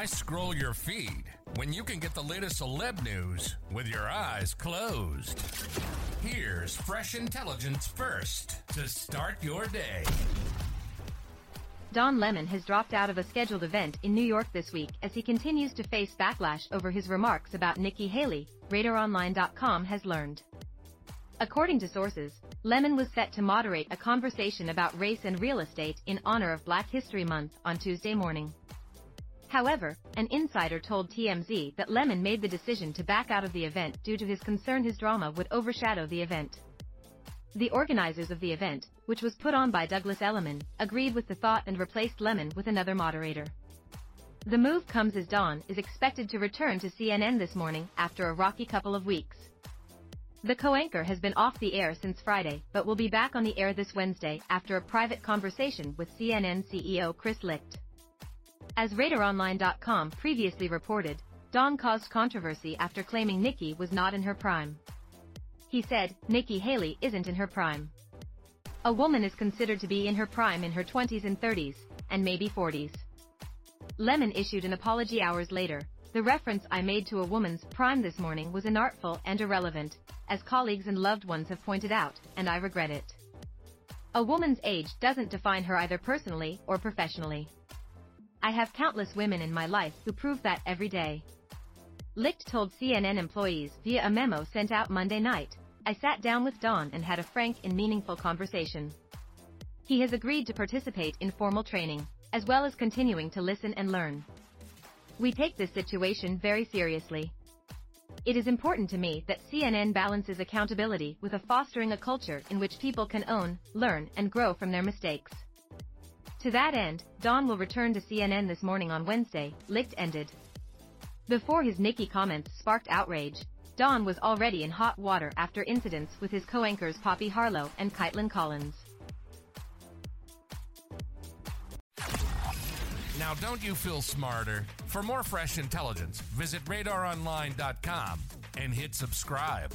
Why scroll your feed when you can get the latest celeb news with your eyes closed? Here's fresh intelligence first to start your day. Don Lemon has dropped out of a scheduled event in New York this week as he continues to face backlash over his remarks about Nikki Haley, RadarOnline.com has learned. According to sources, Lemon was set to moderate a conversation about race and real estate in honor of Black History Month on Tuesday morning. However, an insider told TMZ that Lemon made the decision to back out of the event due to his concern his drama would overshadow the event. The organizers of the event, which was put on by Douglas Elliman, agreed with the thought and replaced Lemon with another moderator. The move comes as Don is expected to return to CNN this morning after a rocky couple of weeks. The co-anchor has been off the air since Friday, but will be back on the air this Wednesday after a private conversation with CNN CEO Chris Licht. As RadarOnline.com previously reported, Don caused controversy after claiming Nikki was not in her prime. He said, Nikki Haley isn't in her prime. A woman is considered to be in her prime in her 20s and 30s, and maybe 40s. Lemon issued an apology hours later. The reference I made to a woman's prime this morning was inartful and irrelevant, as colleagues and loved ones have pointed out, and I regret it. A woman's age doesn't define her either personally or professionally. I have countless women in my life who prove that every day. Licht told CNN employees via a memo sent out Monday night, I sat down with Don and had a frank and meaningful conversation. He has agreed to participate in formal training, as well as continuing to listen and learn. We take this situation very seriously. It is important to me that CNN balances accountability with a fostering a culture in which people can own, learn, and grow from their mistakes. To that end, Don will return to CNN this morning on Wednesday, Licht ended. Before his Nikki comments sparked outrage, Don was already in hot water after incidents with his co-anchors Poppy Harlow and Kaitlan Collins. Now, don't you feel smarter? For more fresh intelligence, visit radaronline.com and hit subscribe.